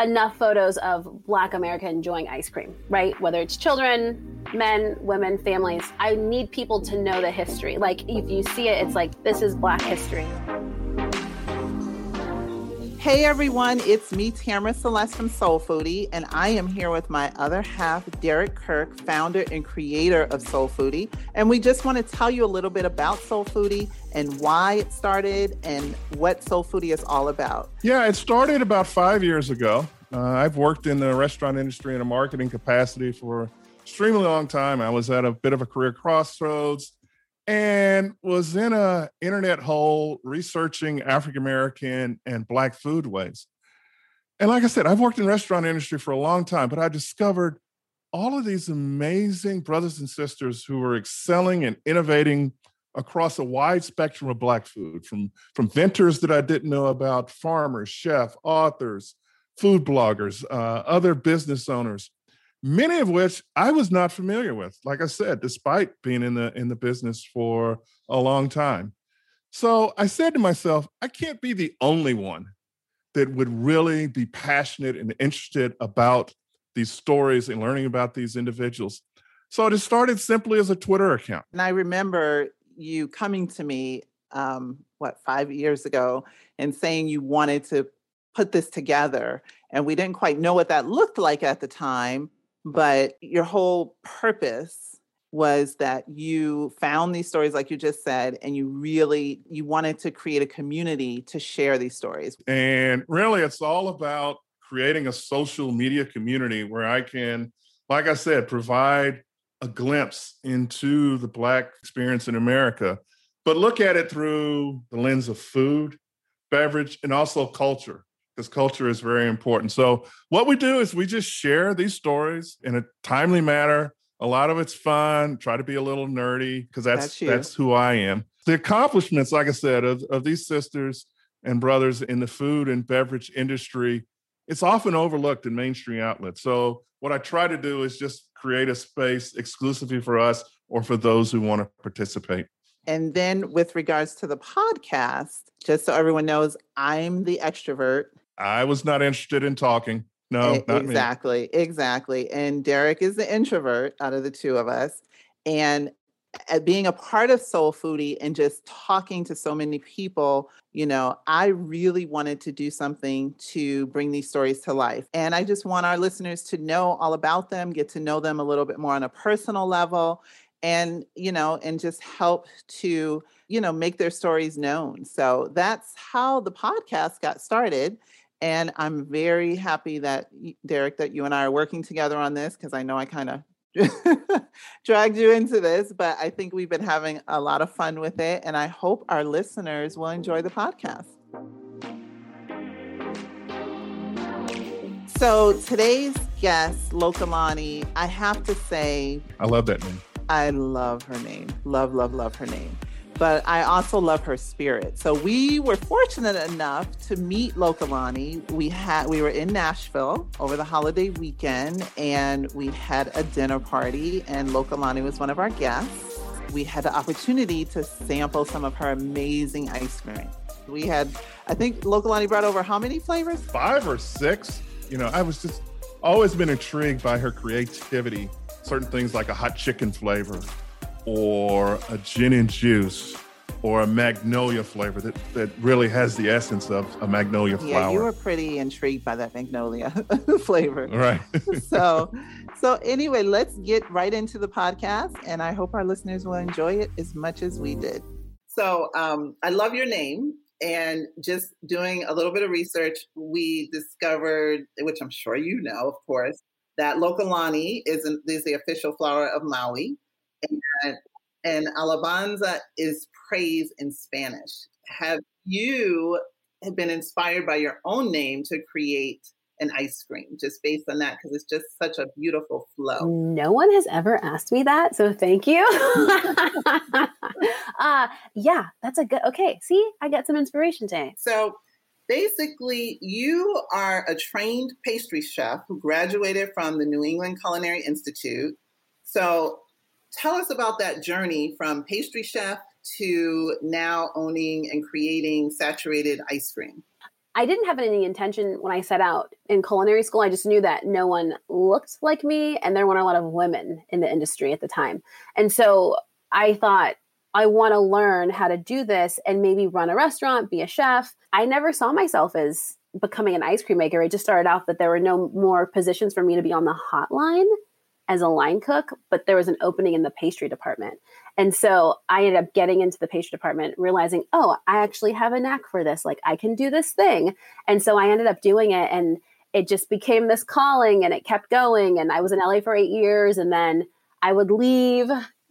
enough photos of black america enjoying ice cream right? Whether it's children men women families. I need people to know the history. Like if you see it it's like this is black history Hey everyone, it's me, Tamara Celeste from SoulPhoodie, and I am here with my other half, Derek Kirk, founder and creator of SoulPhoodie. And we just want to tell you a little bit about SoulPhoodie and why it started and what SoulPhoodie is all about. Yeah, it started about five years ago. Uh, I've worked in the restaurant industry in a marketing capacity for extremely long time. I was at a bit of a career crossroads and was in a internet hole researching African American and Black food foodways. And like I said, I've worked in restaurant industry for a long time, but I discovered all of these amazing brothers and sisters who were excelling and innovating across a wide spectrum of Black food, from, from vintners that I didn't know about, farmers, chef, authors, food bloggers, uh, other business owners, many of which I was not familiar with. Like I said, despite being in the in the business for a long time. So I said to myself, I can't be the only one that would really be passionate and interested about these stories and learning about these individuals. So it started simply as a Twitter account. And I remember you coming to me, um, what, five years ago, and saying you wanted to put this together. And we didn't quite know what that looked like at the time but your whole purpose was that you found these stories like you just said and you really you wanted to create a community to share these stories. And really it's all about creating a social media community where i can like i said provide a glimpse into the black experience in america but look at it through the lens of food beverage and also culture because culture is very important. So what we do is we just share these stories in a timely manner. A lot of it's fun. Try to be a little nerdy because that's that's, that's, who I am. The accomplishments, like I said, of, of these sisters and brothers in the food and beverage industry, it's often overlooked in mainstream outlets. So what I try to do is just create a space exclusively for us or for those who want to participate. And then with regards to the podcast, just so everyone knows, I'm the extrovert I was not interested in talking. No, exactly, me. exactly. And Derek is the introvert out of the two of us, and eh, eh, being a part of SoulPhoodie and just talking to so many people, you know, I really wanted to do something to bring these stories to life. And I just want our listeners to know all about them, get to know them a little bit more on a personal level, and, you know, and just help to, you know, make their stories known. So that's how the podcast got started. And I'm very happy that, Derek, that you and I are working together on this because I know I kind of dragged you into this, but I think we've been having a lot of fun with it. And I hope our listeners will enjoy the podcast. So today's guest, Lokelani, I have to say, I love that name. I love her name. Love, love, love her name but I also love her spirit. So we were fortunate enough to meet Lokelani. We had we were in Nashville over the holiday weekend and we had a dinner party and Lokelani was one of our guests. We had the opportunity to sample some of her amazing ice cream. We had I think Lokelani brought over how many flavors? 5 or 6. You know, I was just always been intrigued by her creativity. Certain things like a hot chicken flavor or a gin and juice or a magnolia flavor that, that really has the essence of a magnolia flower. Yeah, you were pretty intrigued by that magnolia flavor. Right. so So, anyway, let's get right into the podcast, and I hope our listeners will enjoy it as much as we did. So, um, I love your name. And just doing a little bit of research, we discovered, which I'm sure you know, of course, that Lokelani is, an, is the official flower of Maui. And, and alabanza is praise in Spanish. Have you have been inspired by your own name to create an ice cream just based on that because it's just such a beautiful flow. No one has ever asked me that, so thank you. uh, yeah, that's a good. Okay, see, I got some inspiration today. So basically, you are a trained pastry chef who graduated from the New England Culinary Institute. So tell us about that journey from pastry chef to now owning and creating saturated ice cream. I didn't have any intention when I set out in culinary school. I just knew that no one looked like me and there weren't a lot of women in the industry at the time. And so I thought, I want to learn how to do this and maybe run a restaurant, be a chef. I never saw myself as becoming an ice cream maker. It just started out that there were no more positions for me to be on the hotline as a line cook, but there was an opening in the pastry department. And so I ended up getting into the pastry department, realizing, oh, I actually have a knack for this. Like I can do this thing. And so I ended up doing it and it just became this calling and it kept going. And I was in LA for eight years and then I would leave,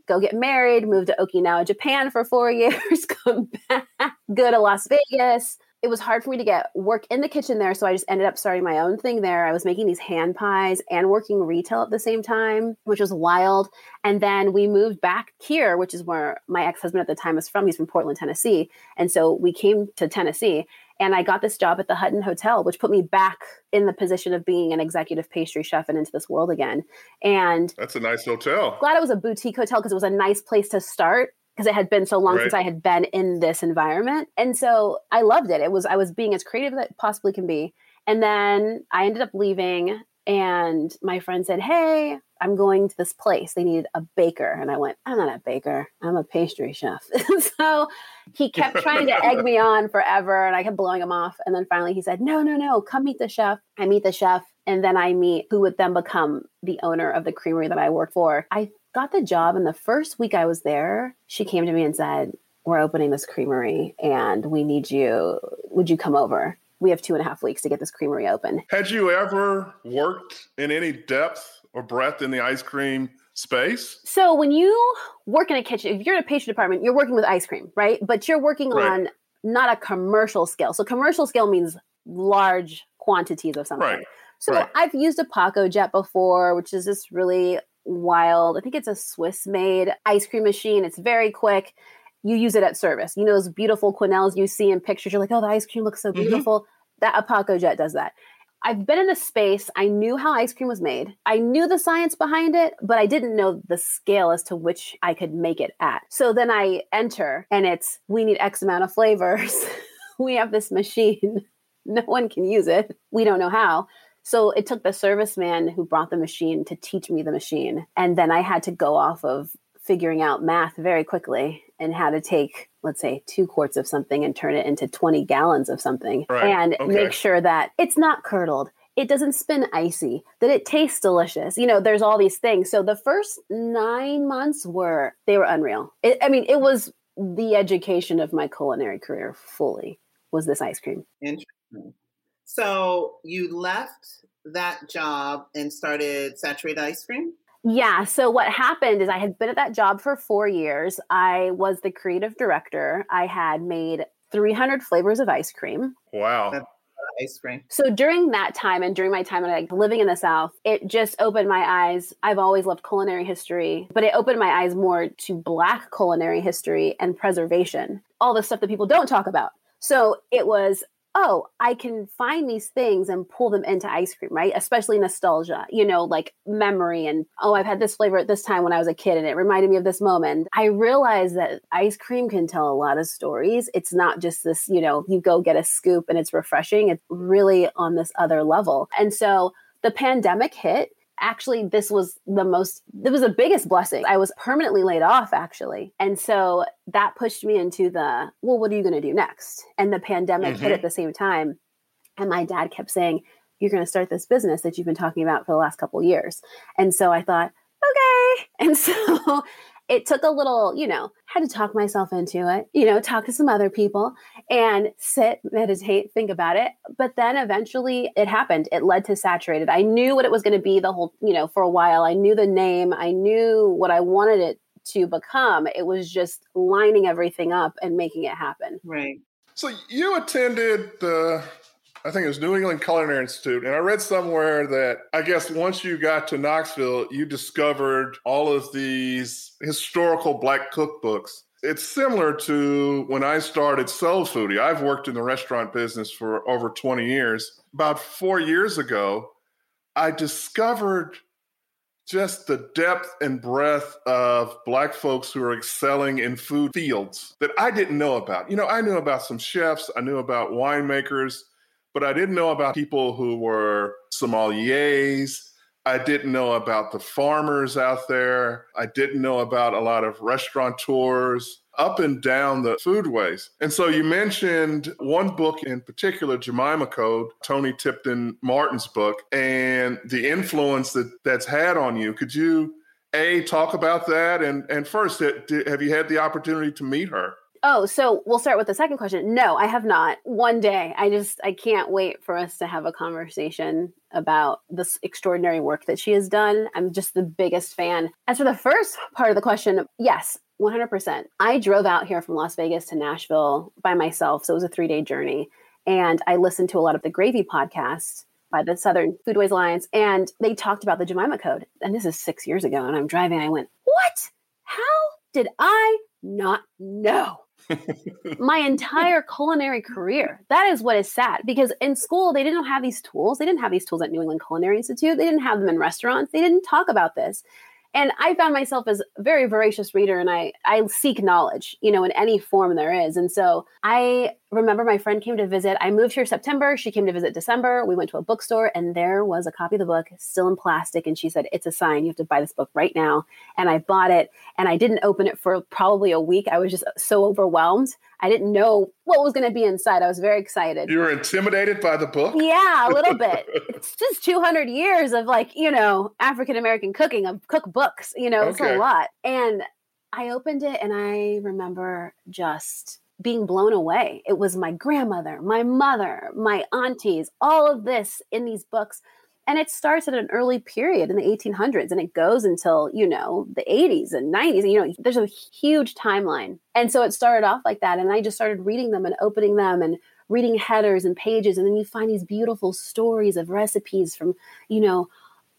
go get married, move to Okinawa, Japan for four years, come back, go to Las Vegas, it was hard for me to get work in the kitchen there. So I just ended up starting my own thing there. I was making these hand pies and working retail at the same time, which was wild. And then we moved back here, which is where my ex husband at the time was from. He's from Portland, Tennessee. And so we came to Tennessee and I got this job at the Hutton Hotel, which put me back in the position of being an executive pastry chef and into this world again. And that's a nice hotel. Glad it was a boutique hotel because it was a nice place to start because it had been so long right. since I had been in this environment. And so I loved it. It was I was being as creative as it possibly can be. And then I ended up leaving and my friend said, "Hey, I'm going to this place. They need a baker." And I went, "I'm not a baker. I'm a pastry chef." so he kept trying to egg me on forever and I kept blowing him off. And then finally he said, "No, no, no. Come meet the chef." I meet the chef and then I meet who would then become the owner of the creamery that I work for. I got the job and the first week I was there, she came to me and said, We're opening this creamery and we need you. Would you come over? We have two and a half weeks to get this creamery open. Had you ever worked in any depth or breadth in the ice cream space? So when you work in a kitchen, if you're in a pastry department, you're working with ice cream, right? But you're working right. on not a commercial scale. So commercial scale means large quantities of something. Right. So right. I've used a Pacojet before, which is this really wild. I think it's a Swiss made ice cream machine. It's very quick. You use it at service. You know those beautiful quenelles you see in pictures. You're like, oh, the ice cream looks so mm-hmm. beautiful. Mm-hmm. That a Pacojet does that. I've been in the space. I knew how ice cream was made. I knew the science behind it, but I didn't know the scale as to which I could make it at. So then I enter and it's we need X amount of flavors. we have this machine. No one can use it. We don't know how. So it took the serviceman who brought the machine to teach me the machine. And then I had to go off of figuring out math very quickly and how to take, let's say, two quarts of something and turn it into 20 gallons of something right. and okay. make sure that it's not curdled. It doesn't spin icy, that it tastes delicious. You know, there's all these things. So the first nine months were, they were unreal. It, I mean, it was the education of my culinary career fully was this ice cream. Interesting. So you left that job and started Saturated Ice Cream? Yeah. So what happened is I had been at that job for four years. I was the creative director. I had made 300 flavors of ice cream. Wow. ice cream. So during that time and during my time like living in the South, it just opened my eyes. I've always loved culinary history, but it opened my eyes more to Black culinary history and preservation, all the stuff that people don't talk about. So it was oh, I can find these things and pull them into ice cream, right? Especially nostalgia, you know, like memory and, oh, I've had this flavor at this time when I was a kid and it reminded me of this moment. I realized that ice cream can tell a lot of stories. It's not just this, you know, you go get a scoop and it's refreshing. It's really on this other level. And so the pandemic hit actually this was the most it was the biggest blessing i was permanently laid off actually and so that pushed me into the well what are you going to do next and the pandemic mm-hmm. hit at the same time and my dad kept saying you're going to start this business that you've been talking about for the last couple years. And so I thought, okay. And so it took a little, you know, had to talk myself into it, you know, talk to some other people and sit, meditate, think about it. But then eventually it happened. It led to saturated. I knew what it was going to be the whole, you know, for a while. I knew the name, I knew what I wanted it to become. It was just lining everything up and making it happen. Right. So you attended the I think it was New England Culinary Institute. And I read somewhere that I guess once you got to Knoxville, you discovered all of these historical black cookbooks. It's similar to when I started SoulPhoodie. I've worked in the restaurant business for over 20 years. About four years ago, I discovered just the depth and breadth of black folks who are excelling in food fields that I didn't know about. You know, I knew about some chefs, I knew about winemakers, but I didn't know about people who were sommeliers. I didn't know about the farmers out there. I didn't know about a lot of restaurateurs up and down the foodways. And so you mentioned one book in particular, Jemima Code, Toni Tipton-Martin's book, and the influence that that's had on you. Could you a talk about that and and first have you had the opportunity to meet her Oh, so we'll start with the second question. No, I have not. One day, I just I can't wait for us to have a conversation about this extraordinary work that she has done. I'm just the biggest fan. As for the first part of the question, yes, 100%. I drove out here from Las Vegas to Nashville by myself, so it was a 3-day journey, and I listened to a lot of the Gravy podcast by the Southern Foodways Alliance, and they talked about the Jemima Code. And this is 6 years ago, and I'm driving I went, "What? How did I not know?" My entire culinary career. That is what is sad because in school they didn't have these tools. They didn't have these tools at New England Culinary Institute. They didn't have them in restaurants. They didn't talk about this and i found myself as a very voracious reader and i i seek knowledge you know in any form there is and so i remember my friend came to visit i moved here september she came to visit december we went to a bookstore and there was a copy of the book still in plastic and she said it's a sign you have to buy this book right now and i bought it and i didn't open it for probably a week i was just so overwhelmed I didn't know what was going to be inside. I was very excited. You were intimidated by the book? Yeah, a little bit. it's just 200 years of like, you know, African American cooking, of cookbooks, you know, it's a lot. And I opened it and I remember just being blown away. It was my grandmother, my mother, my aunties, all of this in these books and it starts at an early period in the 1800s and it goes until you know the 80s and 90s and, you know there's a huge timeline and so it started off like that and i just started reading them and opening them and reading headers and pages and then you find these beautiful stories of recipes from you know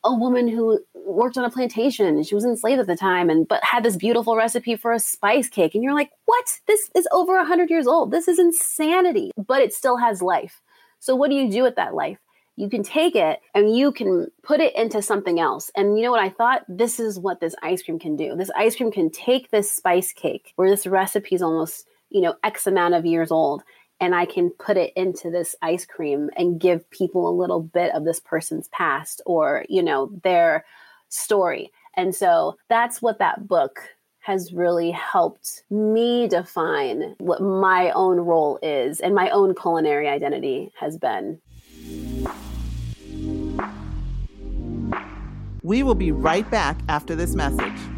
a woman who worked on a plantation she was enslaved at the time and but had this beautiful recipe for a spice cake and you're like what this is over 100 years old this is insanity but it still has life so what do you do with that life you can take it and you can put it into something else. And you know what I thought? This is what this ice cream can do. This ice cream can take this spice cake where this recipe is almost, you know, X amount of years old. And I can put it into this ice cream and give people a little bit of this person's past or, you know, their story. And so that's what that book has really helped me define what my own role is and my own culinary identity has been. We will be right back after this message.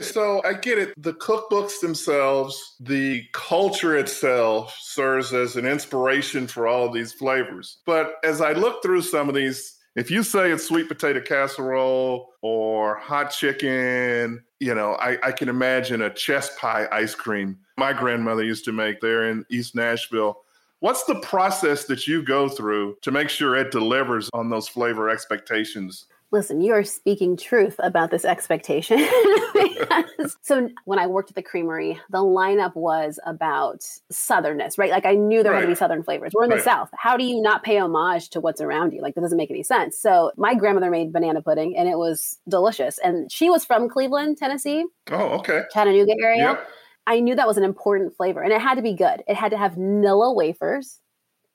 So I get it. The cookbooks themselves, the culture itself serves as an inspiration for all of these flavors. But as I look through some of these If you say it's sweet potato casserole or hot chicken, you know, I, I can imagine a chess pie ice cream my grandmother used to make there in East Nashville. What's the process that you go through to make sure it delivers on those flavor expectations? Listen, you are speaking truth about this expectation. so when I worked at the creamery, the lineup was about southernness, right? Like I knew there were right. going to be southern flavors. We're in right. the South. How do you not pay homage to what's around you? Like that doesn't make any sense. So my grandmother made banana pudding and it was delicious. And she was from Cleveland, Tennessee. Oh, okay. Chattanooga area. Yep. I knew that was an important flavor and it had to be good. It had to have Nilla wafers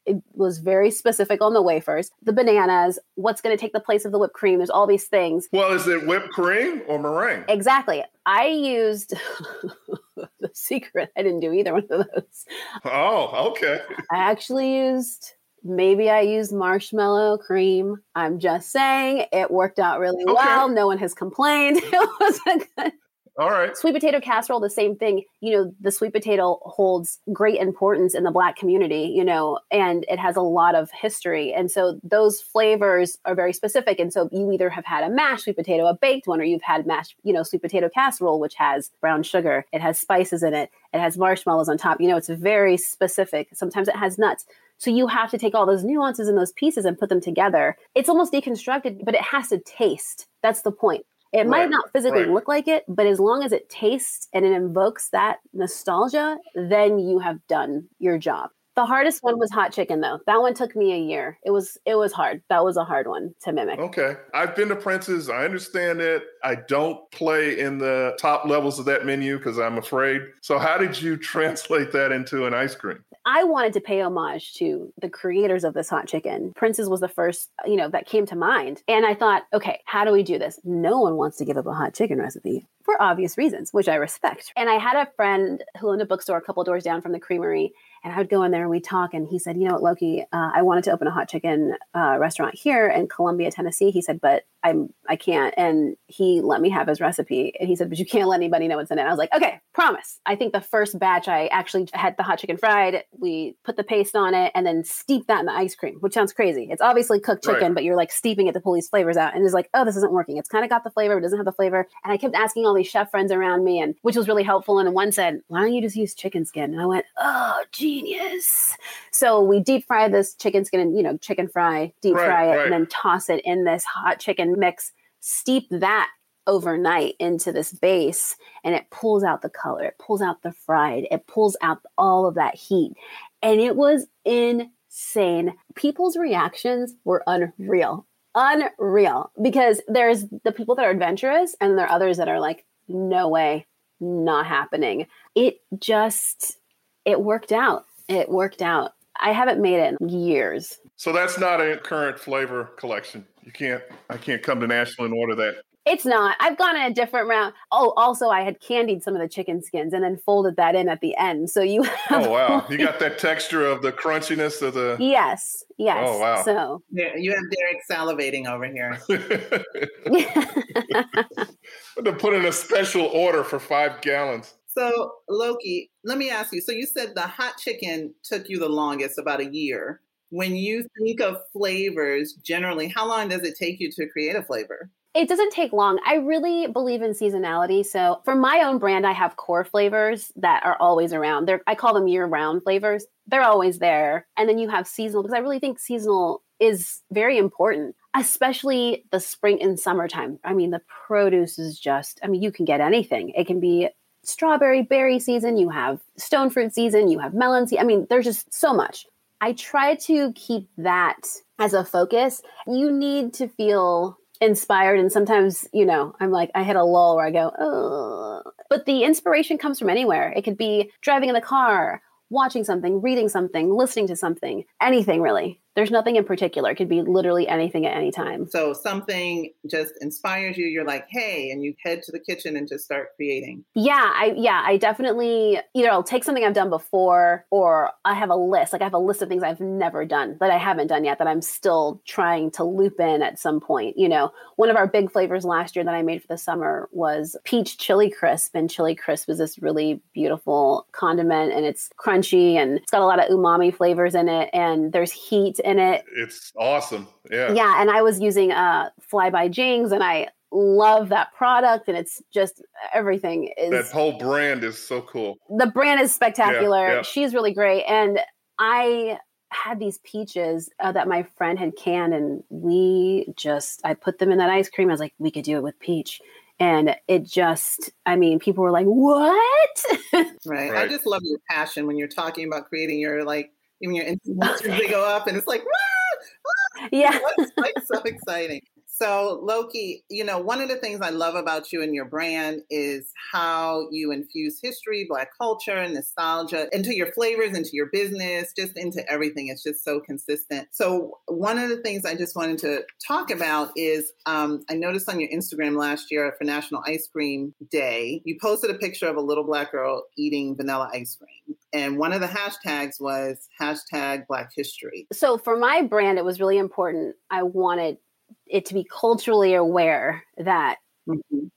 it was very specific on the wafers, the bananas, what's going to take the place of the whipped cream. There's all these things. Well, is it whipped cream or meringue? Exactly. I used the secret. I didn't do either one of those. Oh, okay. I actually used maybe I used marshmallow cream. I'm just saying it worked out really okay. well. No one has complained. It was a good all right. Sweet potato casserole, the same thing. You know, the sweet potato holds great importance in the Black community, you know, and it has a lot of history. And so those flavors are very specific. And so you either have had a mashed sweet potato, a baked one, or you've had mashed, you know, sweet potato casserole, which has brown sugar, it has spices in it, it has marshmallows on top. You know, it's very specific. Sometimes it has nuts. So you have to take all those nuances and those pieces and put them together. It's almost deconstructed, but it has to taste. That's the point. It right, might not physically right. look like it, but as long as it tastes and it invokes that nostalgia, then you have done your job. The hardest one was hot chicken though. That one took me a year. It was it was hard. That was a hard one to mimic. Okay. I've been to Prince's. I understand it. I don't play in the top levels of that menu because I'm afraid. So how did you translate that into an ice cream? I wanted to pay homage to the creators of this hot chicken. Prince's was the first, you know, that came to mind. And I thought, okay, how do we do this? No one wants to give up a hot chicken recipe for obvious reasons, which I respect. And I had a friend who owned a bookstore a couple doors down from the creamery and I would go in there and we'd talk. And he said, You know what, Loki, uh, I wanted to open a hot chicken uh, restaurant here in Columbia, Tennessee. He said, But I'm I can't. And he let me have his recipe. And he said, But you can't let anybody know what's in it. I was like, Okay, promise. I think the first batch I actually had the hot chicken fried. We put the paste on it and then steep that in the ice cream, which sounds crazy. It's obviously cooked chicken, right. but you're like steeping it to pull these flavors out. And it's like, oh, this isn't working. It's kind of got the flavor, but doesn't have the flavor. And I kept asking all these chef friends around me, and which was really helpful. And one said, Why don't you just use chicken skin? And I went, Oh, genius. So we deep fry this chicken skin and, you know, chicken fry, deep right, fry it, right. and then toss it in this hot chicken mix, steep that overnight into this base and it pulls out the color, it pulls out the fried, it pulls out all of that heat. And it was insane. People's reactions were unreal. Unreal because there's the people that are adventurous and there are others that are like, no way, not happening. It just, it worked out it worked out. I haven't made it in years. So that's not a current flavor collection. You can't. I can't come to Nashville and order that. It's not. I've gone in a different route. Oh, also, I had candied some of the chicken skins and then folded that in at the end. So you. oh wow! You got that texture of the crunchiness of the. Yes. Yes. Oh wow! So yeah, you have Derek salivating over here. to put in a special order for five gallons. So, Loki, let me ask you. So, you said the hot chicken took you the longest, about a year. When you think of flavors, generally, how long does it take you to create a flavor? It doesn't take long. I really believe in seasonality. So, for my own brand, I have core flavors that are always around. They're, I call them year round flavors. They're always there. And then you have seasonal, because I really think seasonal is very important especially the spring and summertime. I mean, the produce is just, I mean, you can get anything. It can be strawberry berry season, you have stone fruit season, you have melon season. I mean, there's just so much. I try to keep that as a focus. You need to feel inspired and sometimes you know i'm like i hit a lull where i go oh but the inspiration comes from anywhere it could be driving in the car watching something reading something listening to something anything really there's nothing in particular. It could be literally anything at any time. So something just inspires you. You're like, hey, and you head to the kitchen and just start creating. Yeah, I yeah, I definitely either I'll take something I've done before or I have a list. Like I have a list of things I've never done that I haven't done yet that I'm still trying to loop in at some point. You know, one of our big flavors last year that I made for the summer was peach chili crisp. And chili crisp is this really beautiful condiment and it's crunchy and it's got a lot of umami flavors in it and there's heat and it it's awesome. Yeah. Yeah, and I was using uh Fly By Jing's and I love that product and it's just everything is that whole brand is so cool. The brand is spectacular. Yeah, yeah. She's really great and I had these peaches uh, that my friend had canned and we just I put them in that ice cream. I was like we could do it with peach and it just i mean people were like what right. right. i just love your passion when you're talking about creating your like even your Instagram, they go up and it's like ah, ah, yeah it's like so exciting so, Loki, you know, one of the things I love about you and your brand is how you infuse history, Black culture, and nostalgia into your flavors, into your business, just into everything. It's just so consistent. So, one of the things I just wanted to talk about is um, I noticed on your Instagram last year for National Ice Cream Day, you posted a picture of a little Black girl eating vanilla ice cream. And one of the hashtags was hashtag Black History. So, for my brand, it was really important. I wanted it to be culturally aware that mm-hmm.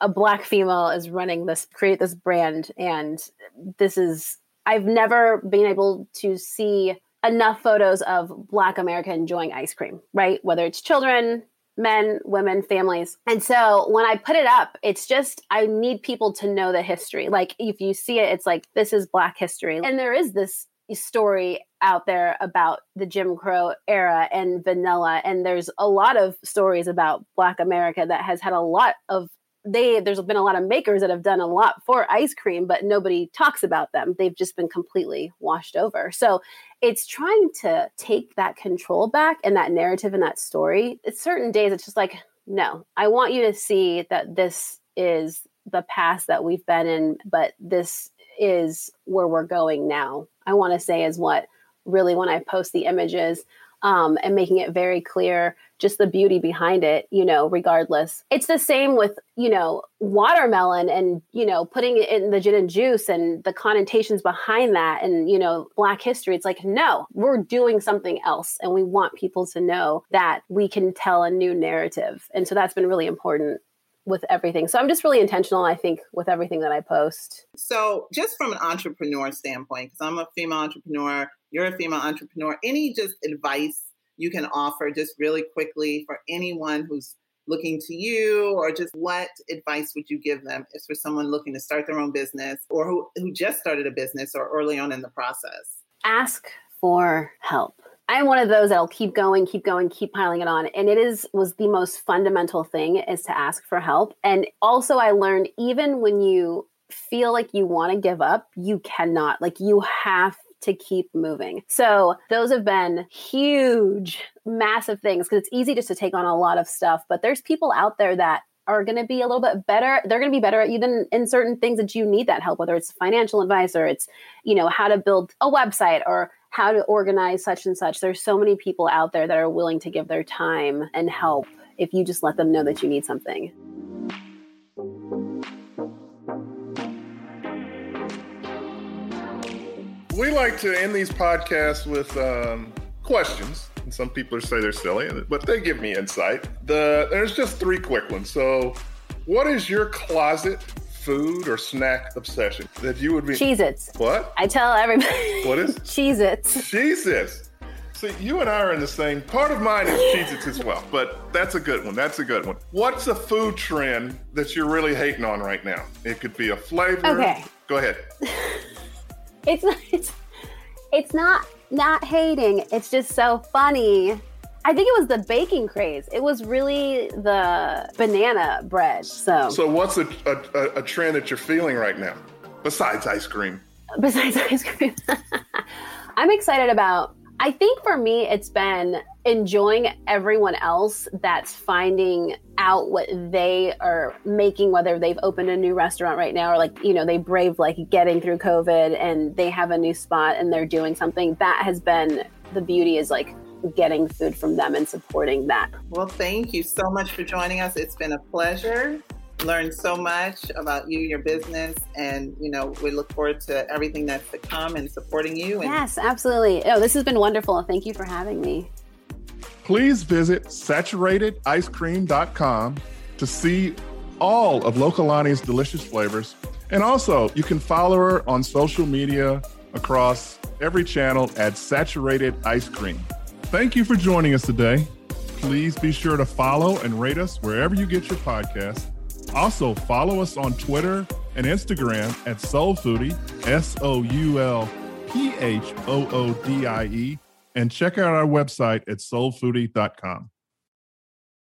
a black female is running this create this brand and this is i've never been able to see enough photos of black america enjoying ice cream right whether it's children men women families. And so when i put it up it's just i need people to know the history. Like if you see it it's like this is black history. And there is this story out there about the Jim Crow era and vanilla. And there's a lot of stories about Black America that has had a lot of they there's been a lot of makers that have done a lot for ice cream but nobody talks about them. They've just been completely washed over. So it's trying to take that control back and that narrative and that story. It's certain days it's just like no i want you to see that this is the past that we've been in but this is where we're going now. I want to say is what really when I post the images um, and making it very clear just the beauty behind it, you know, regardless. It's the same with, you know, watermelon and, you know, putting it in the gin and juice and the connotations behind that and, you know, black history. It's like, no, we're doing something else. And we want people to know that we can tell a new narrative. And so that's been really important with everything. So I'm just really intentional, I think, with everything that I post. So, just from an entrepreneur standpoint, because I'm a female entrepreneur, you're a female entrepreneur, any just advice you can offer just really quickly for anyone who's looking to you or just what advice would you give them if for someone looking to start their own business or who, who just started a business or early on in the process ask for help I'm one of those that'll keep going, keep going, keep piling it on. And it is was the most fundamental thing is to ask for help. And also I learned even when you feel like you want to give up, you cannot. Like you have to keep moving. So those have been huge, massive things because it's easy just to take on a lot of stuff. But there's people out there that are going to be a little bit better they're going to be better at you than in certain things that you need that help whether it's financial advice or it's you know how to build a website or how to organize such and such. There's so many people out there that are willing to give their time and help if you just let them know that you need something. We like to end these podcasts with um, questions. And some people say they're silly, but they give me insight. The there's just three quick ones. So, what is your closet food or snack obsession that you would be? Cheez Its. What? I tell everybody. What is? Cheez Its. Cheez Its. See, you and I are in the same. Part of mine is Cheez Its as well, but that's a good one. That's a good one. What's a food trend that you're really hating on right now? It could be a flavor. Okay. Go ahead. it's not. It's, it's not not hating. It's just so funny I think it was the baking craze. It was really the banana bread. So, so what's a, a, a trend that you're feeling right now besides ice cream? Besides ice cream, I'm excited about. I think for me, it's been enjoying everyone else that's finding out what they are making, whether they've opened a new restaurant right now or like, you know, they braved like getting through COVID and they have a new spot and they're doing something. That has been the beauty is like getting food from them and supporting that. Well, thank you so much for joining us. It's been a pleasure. Learned so much about you, your business, and you know we look forward to everything that's to come and supporting you. And- yes, absolutely. Oh, this has been wonderful. Thank you for having me. Please visit saturatedicecream.com to see all of Lokelani's delicious flavors. And also, you can follow her on social media across every channel at Saturated Ice Cream. Thank you for joining us today. Please be sure to follow and rate us wherever you get your podcast. Also, follow us on Twitter and Instagram at SoulPhoodie, S O U L P H O O D I E, and check out our website at soulphoodie.com.